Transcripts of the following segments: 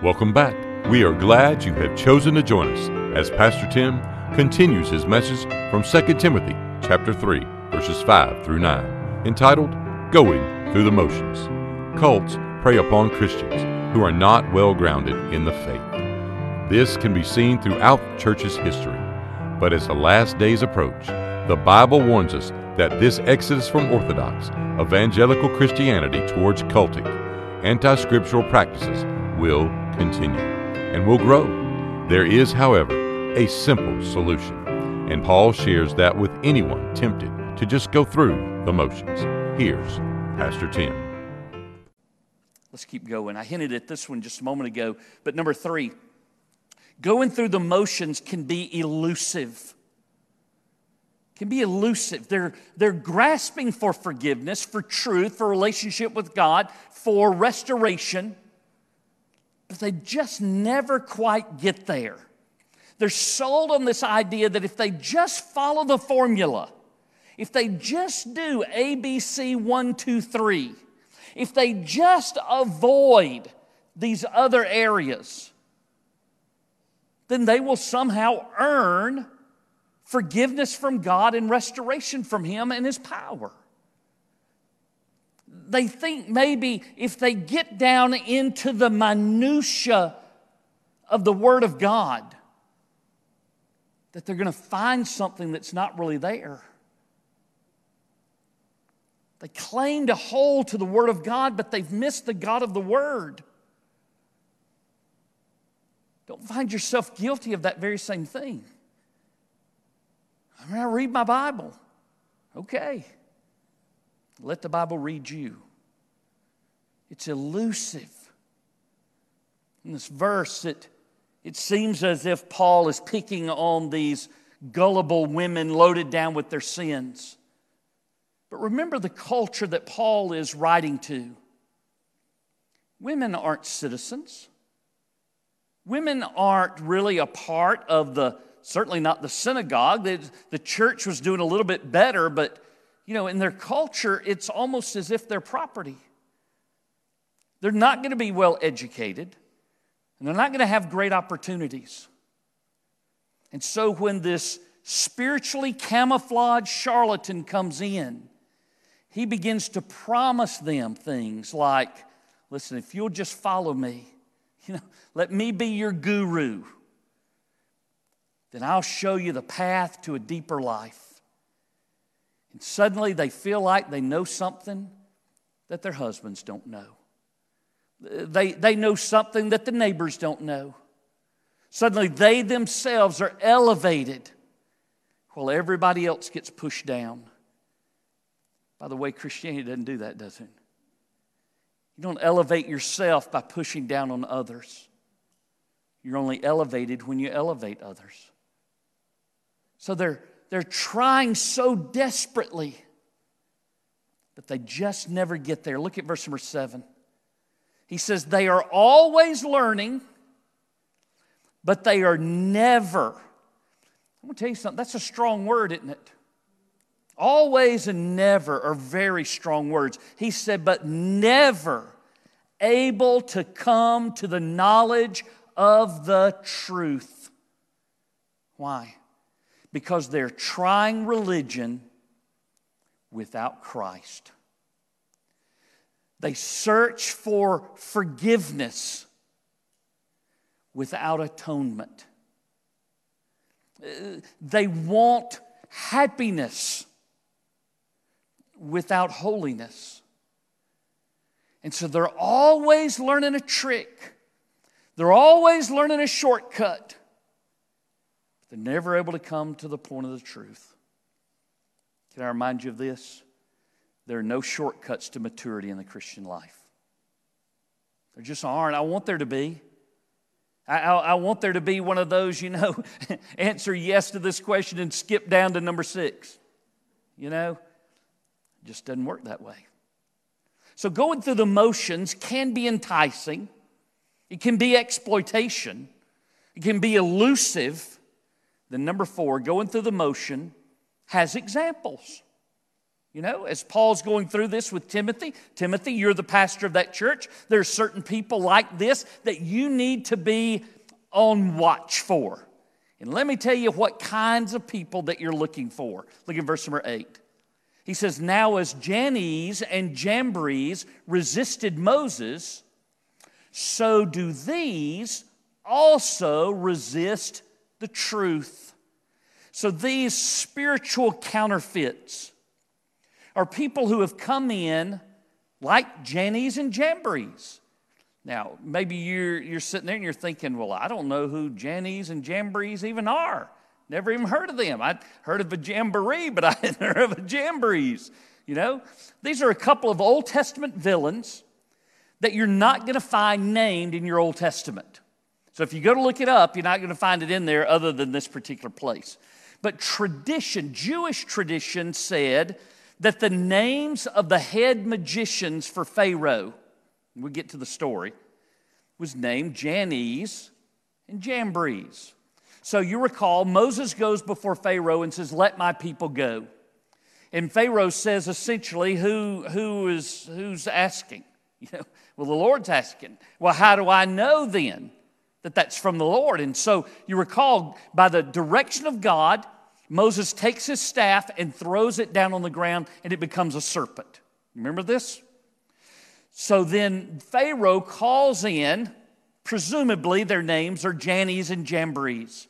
Welcome back. We are glad you have chosen to join us as Pastor Tim continues his message from 2 Timothy chapter 3, verses 5 through 9, entitled Going Through the Motions. Cults prey upon Christians who are not well grounded in the faith. This can be seen throughout church's history. But as the last days approach, the Bible warns us that this exodus from Orthodox, evangelical Christianity towards cultic, anti scriptural practices will continue and will grow. There is, however, a simple solution, and Paul shares that with anyone tempted to just go through the motions. Here's Pastor Tim. Let's keep going. I hinted at this one just a moment ago, but number three, going through the motions can be elusive can be elusive. They're, they're grasping for forgiveness, for truth, for relationship with God, for restoration, but they just never quite get there. They're sold on this idea that if they just follow the formula, if they just do ABC one, two, three, if they just avoid these other areas, then they will somehow earn forgiveness from God and restoration from Him and His power. They think maybe if they get down into the minutitia of the Word of God, that they're going to find something that's not really there. They claim to hold to the Word of God, but they've missed the God of the Word. Don't find yourself guilty of that very same thing. I mean, I read my Bible. Okay. Let the Bible read you. It's elusive. In this verse, it, it seems as if Paul is picking on these gullible women loaded down with their sins. But remember the culture that Paul is writing to. Women aren't citizens. Women aren't really a part of the certainly not the synagogue. The, the church was doing a little bit better, but you know, in their culture, it's almost as if they're property. They're not going to be well educated, and they're not going to have great opportunities. And so when this spiritually camouflaged charlatan comes in, he begins to promise them things like, listen, if you'll just follow me, you know, let me be your guru then I'll show you the path to a deeper life. And suddenly they feel like they know something that their husbands don't know. They, they know something that the neighbors don't know. Suddenly they themselves are elevated while everybody else gets pushed down. By the way, Christianity doesn't do that, does it? You don't elevate yourself by pushing down on others. You're only elevated when you elevate others. So they're, they're trying so desperately, but they just never get there. Look at verse number seven. He says, They are always learning, but they are never. I'm going to tell you something, that's a strong word, isn't it? Always and never are very strong words. He said, but never able to come to the knowledge of the truth. Why? Because they're trying religion without Christ. They search for forgiveness without atonement. They want happiness without holiness. And so they're always learning a trick. They're always learning a shortcut. They're never able to come to the point of the truth. Can I remind you of this? There are no shortcuts to maturity in the Christian life. There just aren't. I want there to be. I, I, I want there to be one of those, you know, answer yes to this question and skip down to number six. You know, it just doesn't work that way. So going through the motions can be enticing, it can be exploitation, it can be elusive, then, number four, going through the motion has examples. You know, as Paul's going through this with Timothy, Timothy, you're the pastor of that church. There are certain people like this that you need to be on watch for. And let me tell you what kinds of people that you're looking for. Look at verse number eight. He says, Now as Jannes and Jambres resisted Moses, so do these also resist the truth. So these spiritual counterfeits are people who have come in like Jannes and Jambres. Now, maybe you're, you're sitting there and you're thinking, well, I don't know who Jannes and Jambres even are. Never even heard of them. I'd heard of a jamboree, but I hadn't heard of a jambres. You know, these are a couple of Old Testament villains that you're not going to find named in your Old Testament. So if you go to look it up, you're not going to find it in there other than this particular place. But tradition, Jewish tradition said that the names of the head magicians for Pharaoh, we get to the story, was named Jannes and Jambres. So you recall, Moses goes before Pharaoh and says, Let my people go. And Pharaoh says essentially, Who, who is, who's asking? You know, well, the Lord's asking. Well, how do I know then that that's from the Lord? And so you recall, by the direction of God, Moses takes his staff and throws it down on the ground, and it becomes a serpent. Remember this? So then Pharaoh calls in, presumably their names are Jannes and Jambres,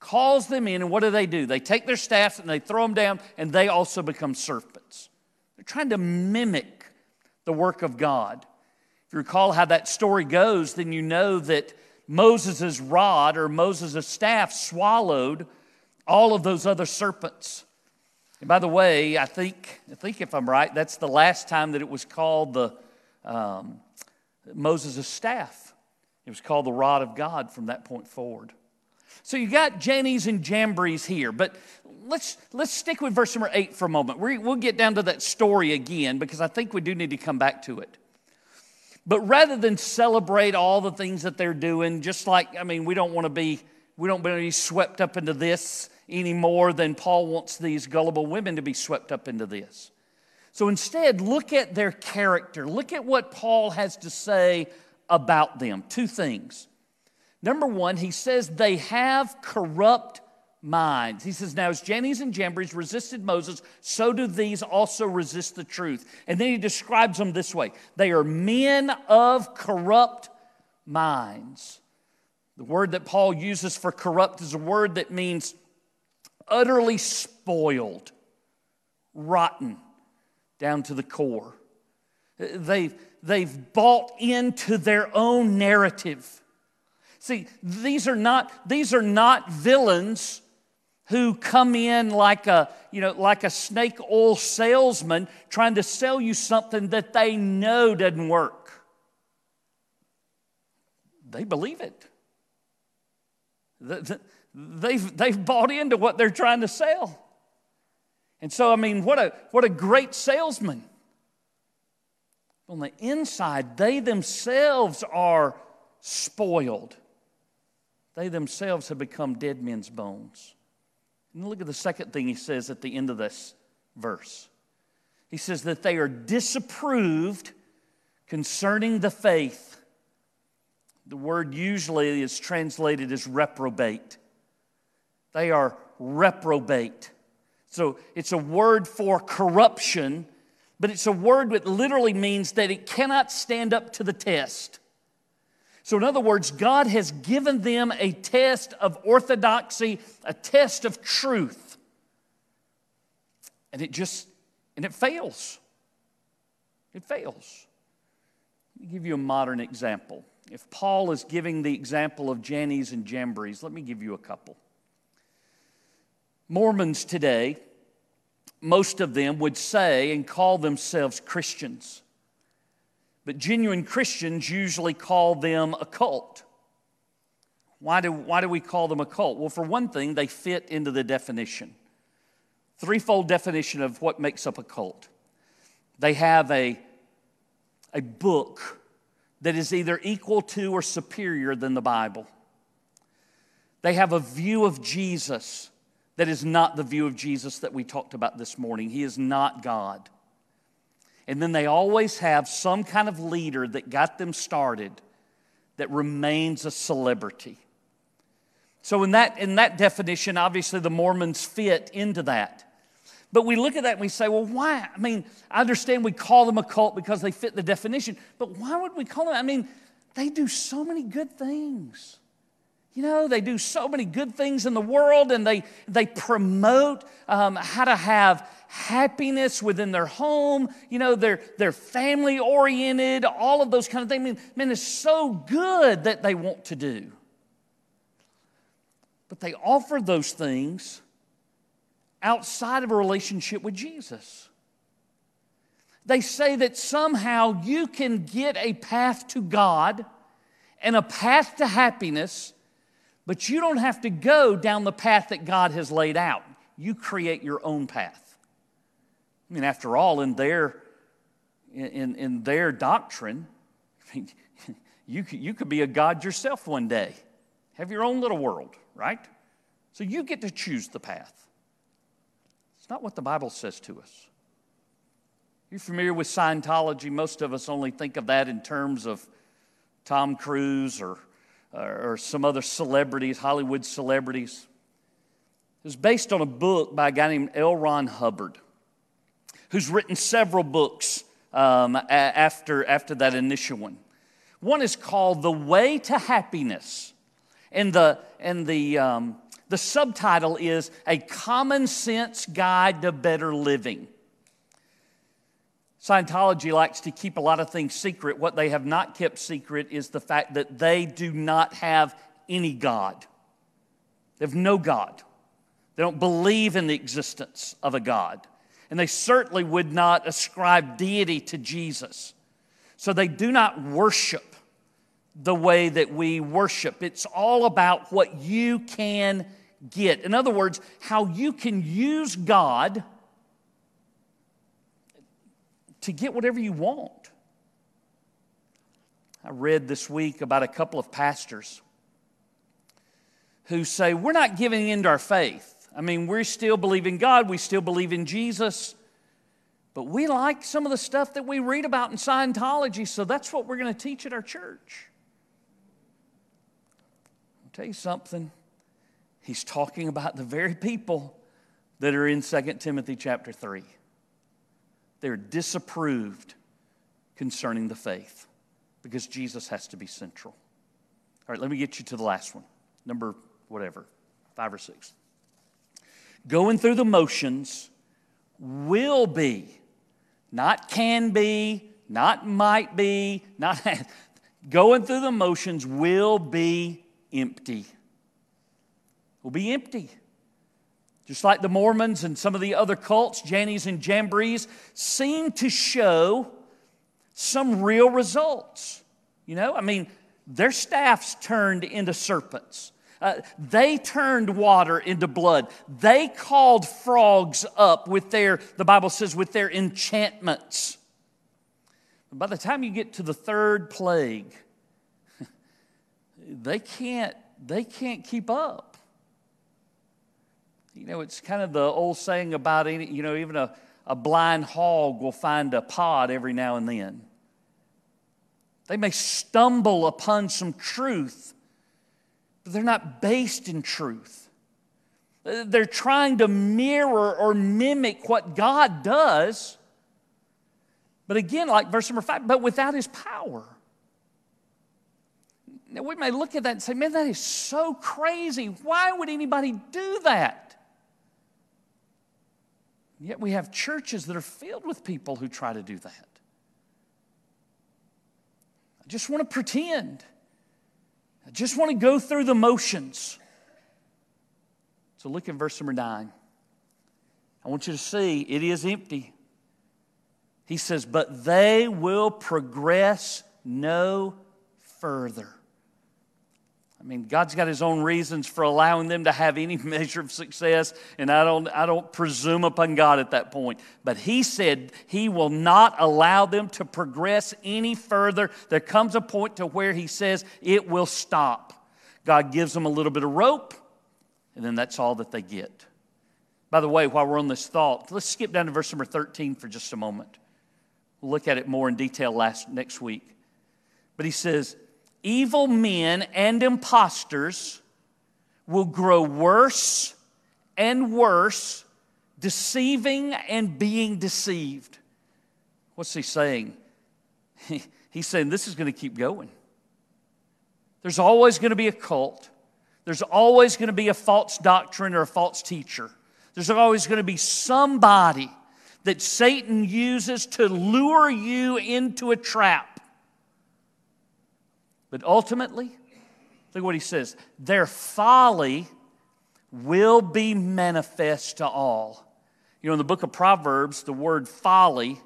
calls them in, and what do they do? They take their staffs and they throw them down, and they also become serpents. They're trying to mimic the work of God. If you recall how that story goes, then you know that Moses' rod or Moses' staff swallowed all of those other serpents. And by the way, I think, I think if I'm right, that's the last time that it was called the um, Moses' staff. It was called the rod of God from that point forward. So you got Jannes and Jambres here, but let's, let's stick with verse number eight for a moment. we we'll get down to that story again because I think we do need to come back to it. But rather than celebrate all the things that they're doing, just like, I mean, we don't want to be, we don't want to be swept up into this any more than Paul wants these gullible women to be swept up into this. So instead, look at their character. Look at what Paul has to say about them. Two things. Number one, he says they have corrupt minds. He says, Now, as Jannes and Jambres resisted Moses, so do these also resist the truth. And then he describes them this way they are men of corrupt minds. The word that Paul uses for corrupt is a word that means utterly spoiled, rotten down to the core. They've, they've bought into their own narrative. See, these are not, these are not villains who come in like a, you know, like a snake oil salesman trying to sell you something that they know doesn't work. They believe it. They've, they've bought into what they're trying to sell. And so, I mean, what a, what a great salesman. On the inside, they themselves are spoiled. They themselves have become dead men's bones. And look at the second thing he says at the end of this verse. He says that they are disapproved concerning the faith. The word usually is translated as reprobate. They are reprobate. So it's a word for corruption, but it's a word that literally means that it cannot stand up to the test. So, in other words, God has given them a test of orthodoxy, a test of truth. And it just, and it fails. It fails. Let me give you a modern example. If Paul is giving the example of Jannes and Jambres, let me give you a couple. Mormons today, most of them would say and call themselves Christians. But genuine Christians usually call them a cult. Why do, why do we call them a cult? Well, for one thing, they fit into the definition. Threefold definition of what makes up a cult. They have a, a book that is either equal to or superior than the Bible. They have a view of Jesus that is not the view of Jesus that we talked about this morning. He is not God. And then they always have some kind of leader that got them started that remains a celebrity. So, in that, in that definition, obviously the Mormons fit into that. But we look at that and we say, well, why? I mean, I understand we call them a cult because they fit the definition, but why would we call them? I mean, they do so many good things. You know, they do so many good things in the world and they, they promote um, how to have happiness within their home. You know, they're, they're family oriented, all of those kind of things. I mean, man, it's so good that they want to do. But they offer those things outside of a relationship with Jesus. They say that somehow you can get a path to God and a path to happiness, but you don't have to go down the path that God has laid out. You create your own path. I mean, after all, in their, in, in their doctrine, you, you could be a God yourself one day, have your own little world, right? So you get to choose the path. It's not what the Bible says to us. You're familiar with Scientology? Most of us only think of that in terms of Tom Cruise or, or some other celebrities, Hollywood celebrities. It was based on a book by a guy named L. Ron Hubbard, who's written several books um, after, after that initial one. One is called The Way to Happiness. And the, and the, um, the subtitle is A Common Sense Guide to Better Living. Scientology likes to keep a lot of things secret. What they have not kept secret is the fact that they do not have any God. They have no God. They don't believe in the existence of a God. And they certainly would not ascribe deity to Jesus. So they do not worship the way that we worship. It's all about what you can get. In other words, how you can use God to get whatever you want. I read this week about a couple of pastors who say, We're not giving in to our faith. I mean, we still believe in God, we still believe in Jesus, but we like some of the stuff that we read about in Scientology, so that's what we're going to teach at our church. I'll tell you something he's talking about the very people that are in 2 Timothy chapter 3. They're disapproved concerning the faith because Jesus has to be central. All right, let me get you to the last one. Number whatever, five or six. Going through the motions will be, not can be, not might be, not going through the motions will be empty will be empty. Just like the Mormons and some of the other cults, Jannes and Jambres, seem to show some real results. You know, I mean, their staffs turned into serpents. Uh, they turned water into blood. They called frogs up with their, the Bible says, with their enchantments. By the time you get to the third plague, they can't, they can't keep up. You know, it's kind of the old saying about, any, you know, even a, a blind hog will find a pod every now and then. They may stumble upon some truth, but they're not based in truth. They're trying to mirror or mimic what God does. But again, like verse number five, but without his power. Now, we may look at that and say, man, that is so crazy. Why would anybody do that? Yet we have churches that are filled with people who try to do that. I just want to pretend. I just want to go through the motions. So look at verse number nine. I want you to see it is empty. He says, But they will progress no further. I mean, God's got His own reasons for allowing them to have any measure of success, and I don't, I don't presume upon God at that point. But He said He will not allow them to progress any further. There comes a point to where He says it will stop. God gives them a little bit of rope, and then that's all that they get. By the way, while we're on this thought, let's skip down to verse number 13 for just a moment. We'll look at it more in detail last, next week. But he says, evil men and impostors will grow worse and worse, deceiving and being deceived. What's he saying? He's saying this is going to keep going. There's always going to be a cult. There's always going to be a false doctrine or a false teacher. There's always going to be somebody that Satan uses to lure you into a trap. But ultimately, look what he says their folly will be manifest to all. You know, in the book of Proverbs, the word folly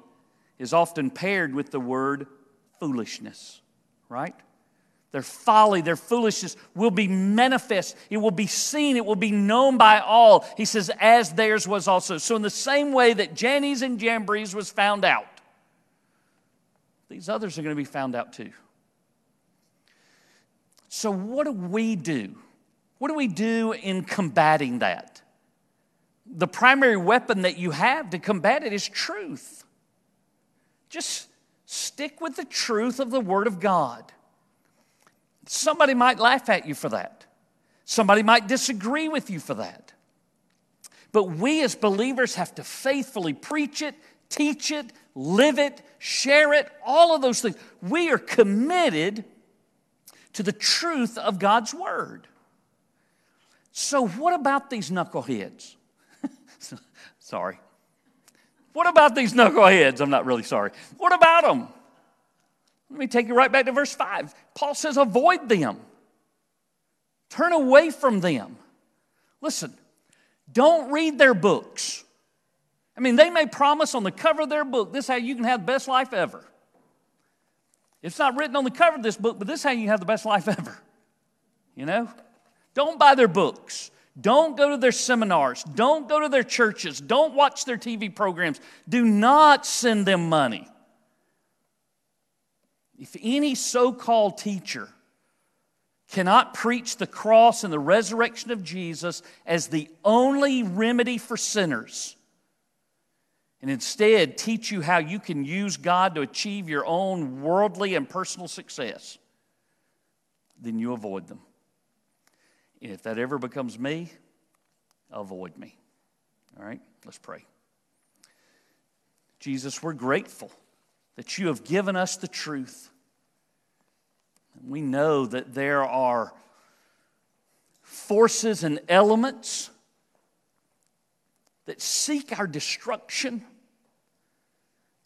is often paired with the word foolishness, right? Their folly, their foolishness will be manifest. It will be seen. It will be known by all. He says, as theirs was also. So, in the same way that Jannes and Jambres was found out, these others are going to be found out too. So, what do we do? What do we do in combating that? The primary weapon that you have to combat it is truth. Just stick with the truth of the Word of God. Somebody might laugh at you for that. Somebody might disagree with you for that. But we as believers have to faithfully preach it, teach it, live it, share it, all of those things. We are committed to the truth of God's Word. So, what about these knuckleheads? sorry. What about these knuckleheads? I'm not really sorry. What about them? Let me take you right back to verse 5. Paul says, avoid them, turn away from them. Listen, don't read their books. I mean, they may promise on the cover of their book, this is how you can have the best life ever. It's not written on the cover of this book, but this is how you have the best life ever. You know? Don't buy their books. Don't go to their seminars. Don't go to their churches. Don't watch their TV programs. Do not send them money. If any so called teacher cannot preach the cross and the resurrection of Jesus as the only remedy for sinners, and instead teach you how you can use God to achieve your own worldly and personal success, then you avoid them. And if that ever becomes me, avoid me. All right, let's pray. Jesus, we're grateful that you have given us the truth. We know that there are forces and elements that seek our destruction,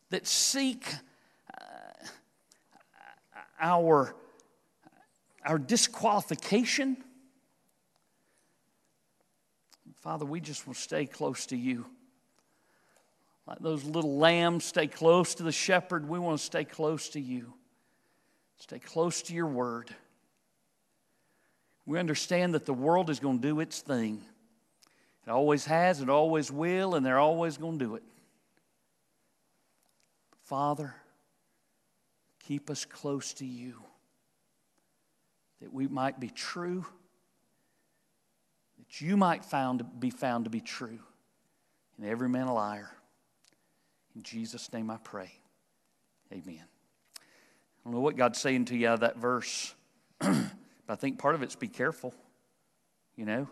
that seek uh, our, our disqualification. Father, we just will stay close to you. Like those little lambs stay close to the shepherd, we want to stay close to you. Stay close to your word. We understand that the world is going to do its thing. It always has, it always will, and they're always going to do it. Father, keep us close to you that we might be true that you might found, be found to be true, and every man a liar. In Jesus' name I pray. Amen. I don't know what God's saying to you out of that verse, but I think part of it's be careful. You know,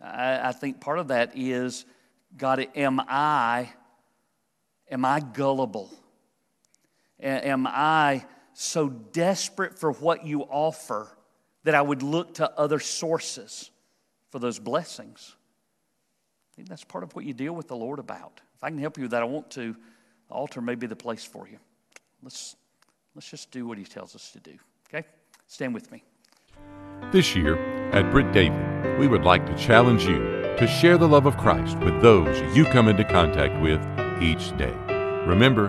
I, I think part of that is God, am I, am I gullible? Am I so desperate for what you offer that I would look to other sources? for those blessings. That's part of what you deal with the Lord about. If I can help you with that, I want to. The altar may be the place for you. Let's, let's just do what He tells us to do. Okay? Stand with me. This year at Britt David, we would like to challenge you to share the love of Christ with those you come into contact with each day. Remember,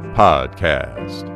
Podcast.